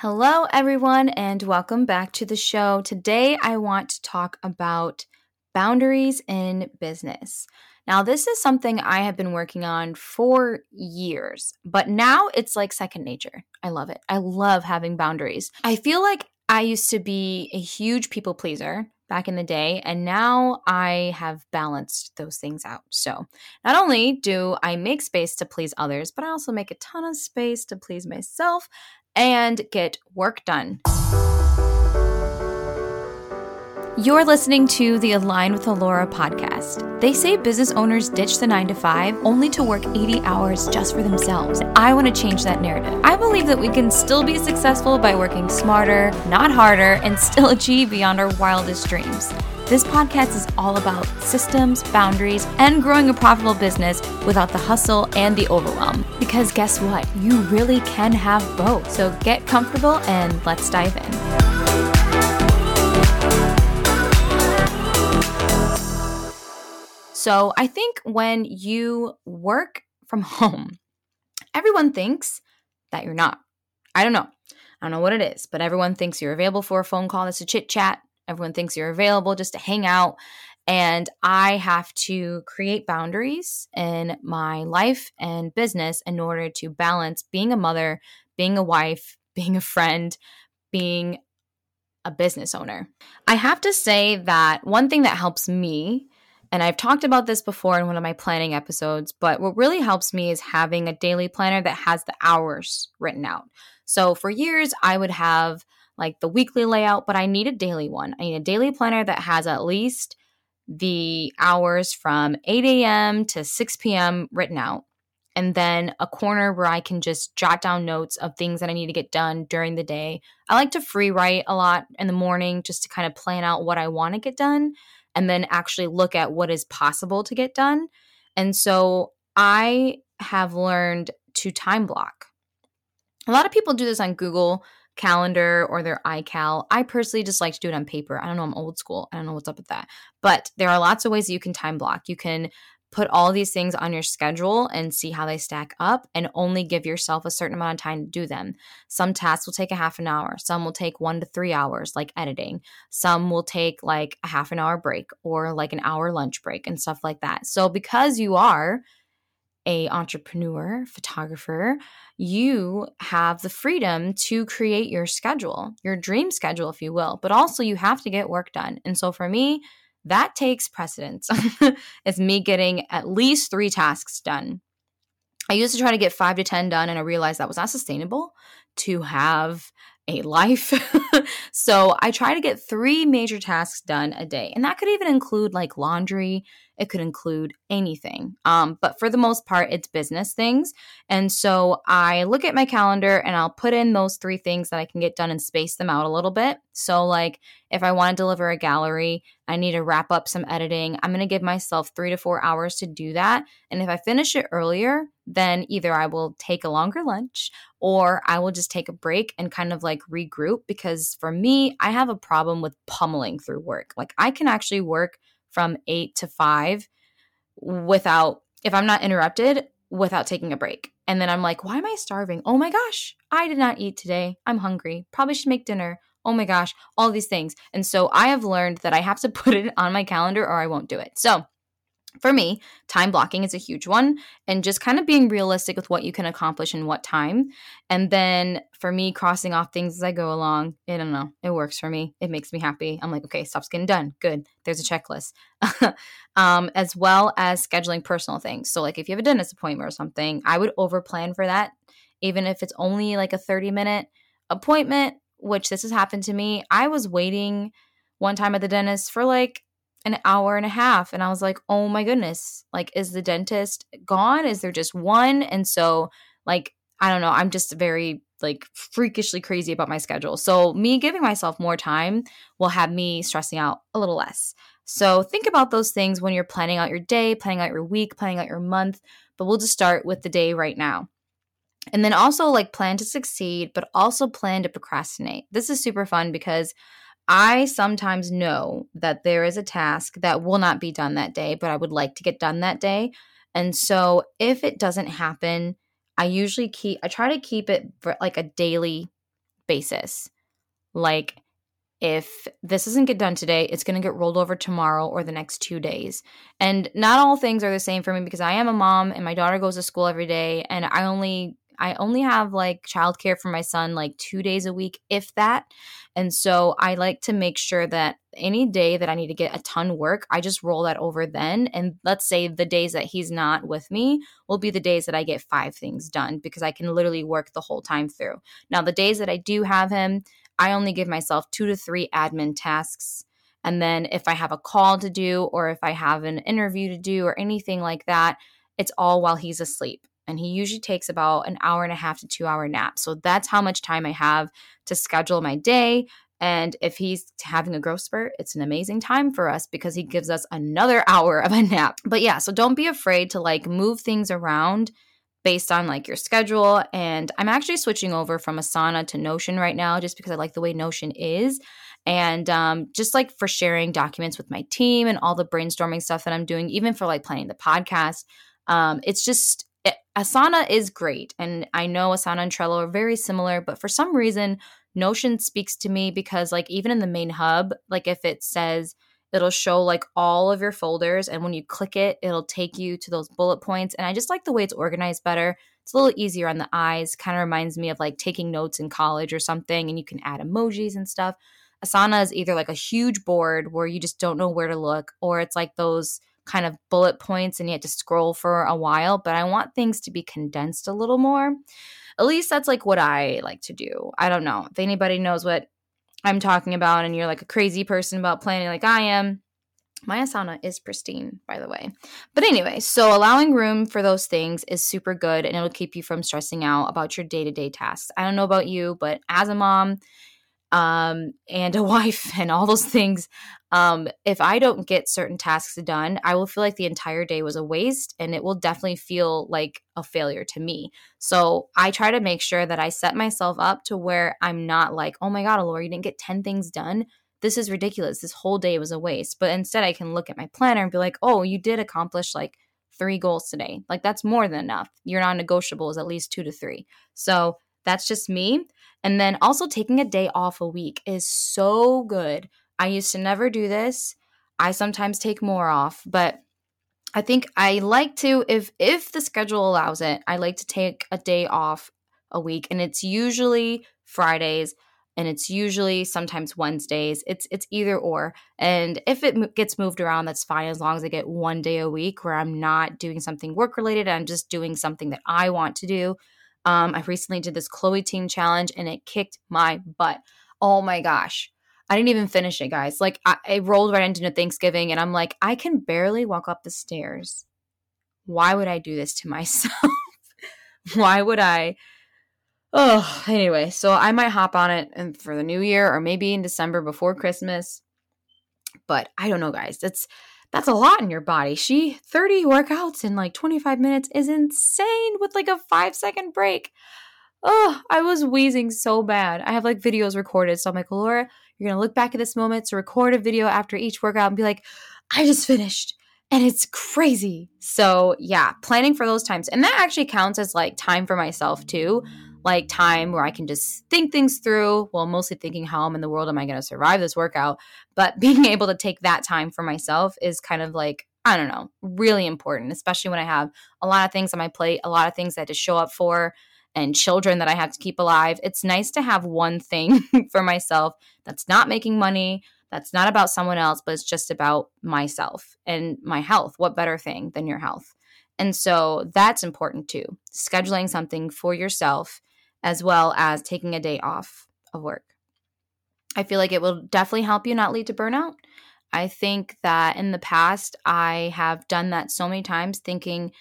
Hello, everyone, and welcome back to the show. Today, I want to talk about boundaries in business. Now, this is something I have been working on for years, but now it's like second nature. I love it. I love having boundaries. I feel like I used to be a huge people pleaser back in the day, and now I have balanced those things out. So, not only do I make space to please others, but I also make a ton of space to please myself and get work done. You're listening to the Align with Alora podcast. They say business owners ditch the nine to five only to work 80 hours just for themselves. I want to change that narrative. I believe that we can still be successful by working smarter, not harder, and still achieve beyond our wildest dreams. This podcast is all about systems, boundaries, and growing a profitable business without the hustle and the overwhelm. Because guess what? You really can have both. So get comfortable and let's dive in. So, I think when you work from home, everyone thinks that you're not. I don't know. I don't know what it is, but everyone thinks you're available for a phone call that's a chit chat. Everyone thinks you're available just to hang out. And I have to create boundaries in my life and business in order to balance being a mother, being a wife, being a friend, being a business owner. I have to say that one thing that helps me, and I've talked about this before in one of my planning episodes, but what really helps me is having a daily planner that has the hours written out. So for years, I would have like the weekly layout, but I need a daily one. I need a daily planner that has at least the hours from 8 a.m. to 6 p.m. written out. And then a corner where I can just jot down notes of things that I need to get done during the day. I like to free write a lot in the morning just to kind of plan out what I want to get done and then actually look at what is possible to get done. And so I have learned to time block. A lot of people do this on Google calendar or their iCal. I personally just like to do it on paper. I don't know, I'm old school. I don't know what's up with that. But there are lots of ways that you can time block. You can put all these things on your schedule and see how they stack up and only give yourself a certain amount of time to do them. Some tasks will take a half an hour, some will take 1 to 3 hours like editing. Some will take like a half an hour break or like an hour lunch break and stuff like that. So because you are a entrepreneur, photographer, you have the freedom to create your schedule, your dream schedule if you will, but also you have to get work done. And so for me, that takes precedence. it's me getting at least 3 tasks done. I used to try to get 5 to 10 done and I realized that was not sustainable to have a life. so I try to get three major tasks done a day. And that could even include like laundry, it could include anything. Um, but for the most part, it's business things. And so I look at my calendar and I'll put in those three things that I can get done and space them out a little bit. So, like if I want to deliver a gallery, I need to wrap up some editing. I'm going to give myself three to four hours to do that. And if I finish it earlier, then either I will take a longer lunch or I will just take a break and kind of like regroup because for me, I have a problem with pummeling through work. Like I can actually work from eight to five without, if I'm not interrupted, without taking a break. And then I'm like, why am I starving? Oh my gosh, I did not eat today. I'm hungry. Probably should make dinner. Oh my gosh, all these things. And so I have learned that I have to put it on my calendar or I won't do it. So for me, time blocking is a huge one and just kind of being realistic with what you can accomplish in what time. And then for me, crossing off things as I go along, I don't know, it works for me. It makes me happy. I'm like, okay, stuff's getting done. Good. There's a checklist. um, as well as scheduling personal things. So, like if you have a dentist appointment or something, I would over plan for that, even if it's only like a 30 minute appointment, which this has happened to me. I was waiting one time at the dentist for like an hour and a half and i was like oh my goodness like is the dentist gone? Is there just one? And so like i don't know i'm just very like freakishly crazy about my schedule. So me giving myself more time will have me stressing out a little less. So think about those things when you're planning out your day planning out your week planning out your month but we'll just start with the day right now. And then also like plan to succeed but also plan to procrastinate. This is super fun because I sometimes know that there is a task that will not be done that day, but I would like to get done that day. And so if it doesn't happen, I usually keep, I try to keep it for like a daily basis. Like, if this doesn't get done today, it's going to get rolled over tomorrow or the next two days. And not all things are the same for me because I am a mom and my daughter goes to school every day, and I only I only have like childcare for my son like two days a week, if that. And so I like to make sure that any day that I need to get a ton work, I just roll that over then. And let's say the days that he's not with me will be the days that I get five things done because I can literally work the whole time through. Now, the days that I do have him, I only give myself two to three admin tasks. And then if I have a call to do or if I have an interview to do or anything like that, it's all while he's asleep and he usually takes about an hour and a half to two hour nap. So that's how much time I have to schedule my day. And if he's having a growth spurt, it's an amazing time for us because he gives us another hour of a nap. But yeah, so don't be afraid to like move things around based on like your schedule. And I'm actually switching over from Asana to Notion right now just because I like the way Notion is. And um, just like for sharing documents with my team and all the brainstorming stuff that I'm doing, even for like planning the podcast. Um, it's just Asana is great. And I know Asana and Trello are very similar, but for some reason, Notion speaks to me because, like, even in the main hub, like, if it says, it'll show like all of your folders and when you click it it'll take you to those bullet points and i just like the way it's organized better it's a little easier on the eyes kind of reminds me of like taking notes in college or something and you can add emojis and stuff asana is either like a huge board where you just don't know where to look or it's like those kind of bullet points and you have to scroll for a while, but I want things to be condensed a little more. At least that's like what I like to do. I don't know. If anybody knows what I'm talking about and you're like a crazy person about planning like I am, my Asana is pristine, by the way. But anyway, so allowing room for those things is super good and it'll keep you from stressing out about your day to day tasks. I don't know about you, but as a mom, um, and a wife and all those things, um, if I don't get certain tasks done, I will feel like the entire day was a waste and it will definitely feel like a failure to me. So I try to make sure that I set myself up to where I'm not like, oh my God, Laura, you didn't get 10 things done. This is ridiculous. This whole day was a waste. But instead, I can look at my planner and be like, oh, you did accomplish like three goals today. Like that's more than enough. Your non negotiable is at least two to three. So that's just me. And then also taking a day off a week is so good. I used to never do this. I sometimes take more off, but I think I like to if if the schedule allows it, I like to take a day off a week and it's usually Fridays and it's usually sometimes Wednesdays. It's it's either or. And if it gets moved around, that's fine as long as I get one day a week where I'm not doing something work related. I'm just doing something that I want to do. Um, I recently did this Chloe Ting Challenge and it kicked my butt. Oh my gosh. I didn't even finish it, guys. Like, I, I rolled right into Thanksgiving and I'm like, I can barely walk up the stairs. Why would I do this to myself? Why would I? Oh, anyway, so I might hop on it and for the new year or maybe in December before Christmas. But I don't know, guys. That's that's a lot in your body. She 30 workouts in like 25 minutes is insane with like a 5 second break. Oh, I was wheezing so bad. I have like videos recorded. So I'm like, Laura, you're going to look back at this moment to record a video after each workout and be like, I just finished. And it's crazy. So, yeah, planning for those times. And that actually counts as like time for myself too like time where I can just think things through. Well, mostly thinking how am in the world am I going to survive this workout, but being able to take that time for myself is kind of like I don't know, really important, especially when I have a lot of things on my plate, a lot of things that I have to show up for, and children that I have to keep alive. It's nice to have one thing for myself that's not making money, that's not about someone else, but it's just about myself and my health. What better thing than your health? And so that's important too. Scheduling something for yourself as well as taking a day off of work. I feel like it will definitely help you not lead to burnout. I think that in the past, I have done that so many times, thinking,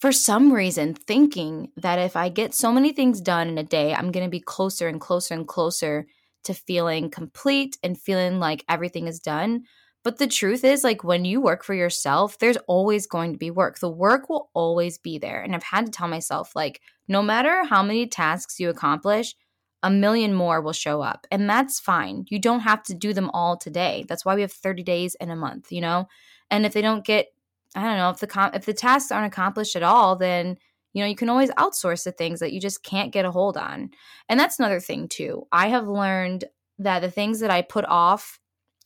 for some reason, thinking that if I get so many things done in a day, I'm going to be closer and closer and closer to feeling complete and feeling like everything is done. But the truth is, like when you work for yourself, there's always going to be work. The work will always be there. And I've had to tell myself, like, no matter how many tasks you accomplish, a million more will show up. And that's fine. You don't have to do them all today. That's why we have 30 days in a month, you know? And if they don't get, I don't know, if the com- if the tasks aren't accomplished at all, then You know, you can always outsource the things that you just can't get a hold on. And that's another thing too. I have learned that the things that I put off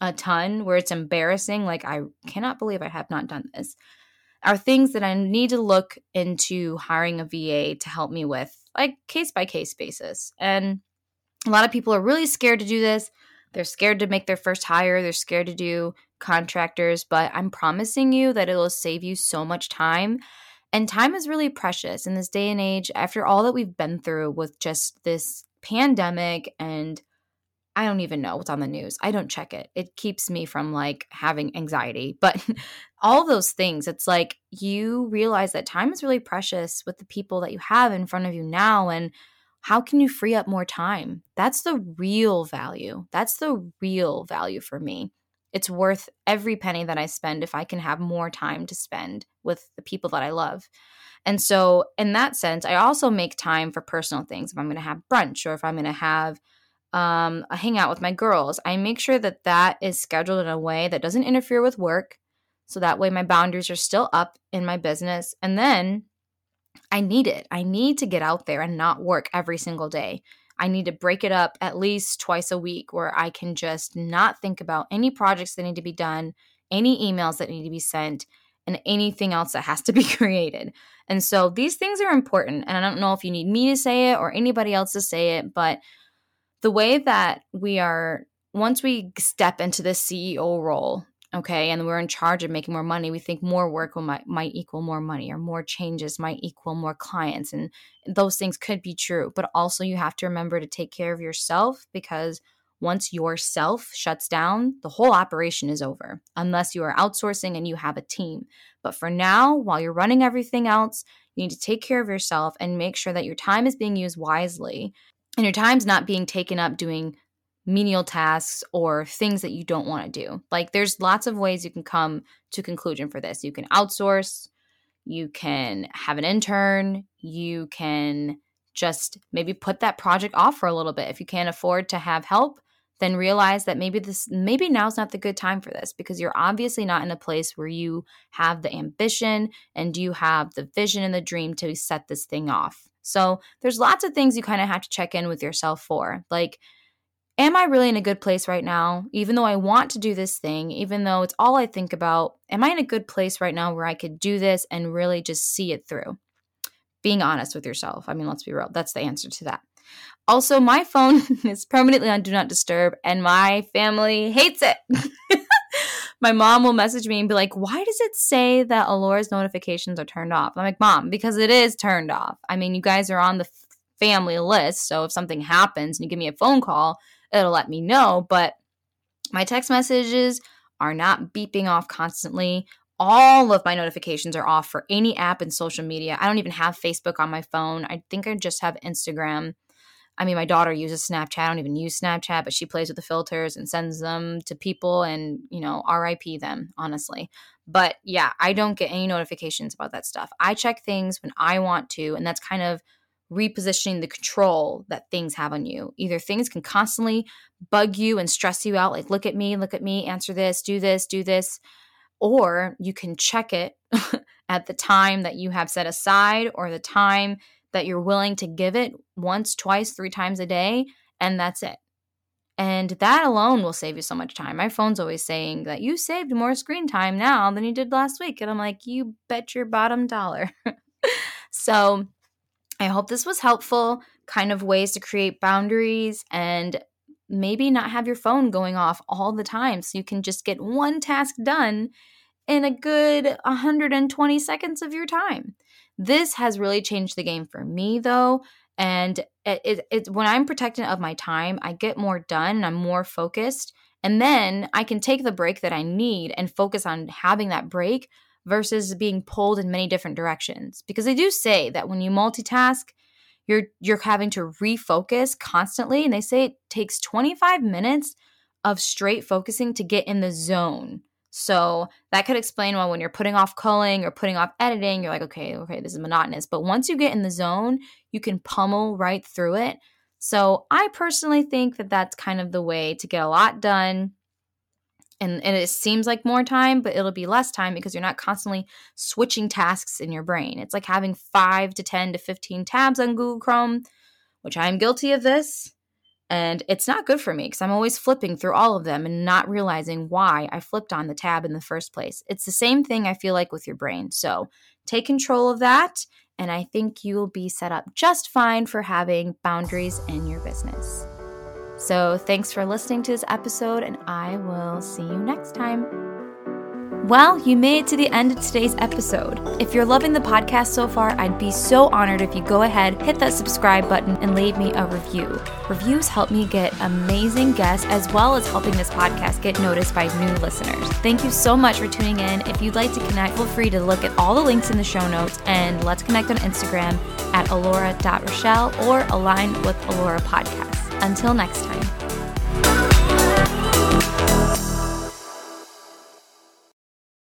a ton where it's embarrassing, like I cannot believe I have not done this, are things that I need to look into hiring a VA to help me with, like case by case basis. And a lot of people are really scared to do this. They're scared to make their first hire, they're scared to do contractors, but I'm promising you that it'll save you so much time. And time is really precious in this day and age after all that we've been through with just this pandemic and I don't even know what's on the news. I don't check it. It keeps me from like having anxiety. But all those things, it's like you realize that time is really precious with the people that you have in front of you now. And how can you free up more time? That's the real value. That's the real value for me. It's worth every penny that I spend if I can have more time to spend with the people that I love. And so, in that sense, I also make time for personal things. If I'm going to have brunch or if I'm going to have um, a hangout with my girls, I make sure that that is scheduled in a way that doesn't interfere with work. So that way my boundaries are still up in my business. And then I need it. I need to get out there and not work every single day. I need to break it up at least twice a week where I can just not think about any projects that need to be done, any emails that need to be sent, and anything else that has to be created. And so these things are important. And I don't know if you need me to say it or anybody else to say it, but the way that we are once we step into the CEO role, okay, and we're in charge of making more money, we think more work will might, might equal more money or more changes might equal more clients. And those things could be true. But also you have to remember to take care of yourself because once yourself shuts down, the whole operation is over, unless you are outsourcing and you have a team. But for now, while you're running everything else, you need to take care of yourself and make sure that your time is being used wisely and your time's not being taken up doing menial tasks or things that you don't want to do. Like there's lots of ways you can come to conclusion for this. You can outsource, you can have an intern, you can just maybe put that project off for a little bit. If you can't afford to have help, then realize that maybe this maybe now's not the good time for this because you're obviously not in a place where you have the ambition and you have the vision and the dream to set this thing off. So there's lots of things you kind of have to check in with yourself for. Like, am I really in a good place right now? Even though I want to do this thing, even though it's all I think about, am I in a good place right now where I could do this and really just see it through? Being honest with yourself. I mean, let's be real. That's the answer to that. Also, my phone is permanently on Do Not Disturb, and my family hates it. my mom will message me and be like, Why does it say that Alora's notifications are turned off? I'm like, Mom, because it is turned off. I mean, you guys are on the family list. So if something happens and you give me a phone call, it'll let me know. But my text messages are not beeping off constantly. All of my notifications are off for any app and social media. I don't even have Facebook on my phone. I think I just have Instagram. I mean, my daughter uses Snapchat. I don't even use Snapchat, but she plays with the filters and sends them to people and, you know, RIP them, honestly. But yeah, I don't get any notifications about that stuff. I check things when I want to, and that's kind of repositioning the control that things have on you. Either things can constantly bug you and stress you out, like, look at me, look at me, answer this, do this, do this. Or you can check it at the time that you have set aside or the time that you're willing to give it once, twice, three times a day, and that's it. And that alone will save you so much time. My phone's always saying that you saved more screen time now than you did last week. And I'm like, you bet your bottom dollar. so I hope this was helpful, kind of ways to create boundaries and maybe not have your phone going off all the time so you can just get one task done in a good 120 seconds of your time. This has really changed the game for me though. And it, it, it, when I'm protecting of my time, I get more done and I'm more focused. And then I can take the break that I need and focus on having that break versus being pulled in many different directions. Because they do say that when you multitask, you're you're having to refocus constantly and they say it takes 25 minutes of straight focusing to get in the zone so that could explain why when you're putting off culling or putting off editing, you're like, okay, okay, this is monotonous. But once you get in the zone, you can pummel right through it. So I personally think that that's kind of the way to get a lot done and, and it seems like more time, but it'll be less time because you're not constantly switching tasks in your brain. It's like having five to 10 to 15 tabs on Google Chrome, which I'm guilty of this. And it's not good for me because I'm always flipping through all of them and not realizing why I flipped on the tab in the first place. It's the same thing I feel like with your brain. So take control of that. And I think you will be set up just fine for having boundaries in your business. So, thanks for listening to this episode, and I will see you next time. Well, you made it to the end of today's episode. If you're loving the podcast so far, I'd be so honored if you go ahead, hit that subscribe button, and leave me a review. Reviews help me get amazing guests as well as helping this podcast get noticed by new listeners. Thank you so much for tuning in. If you'd like to connect, feel free to look at all the links in the show notes and let's connect on Instagram at alora.rochelle or align with Alora Podcast. Until next time.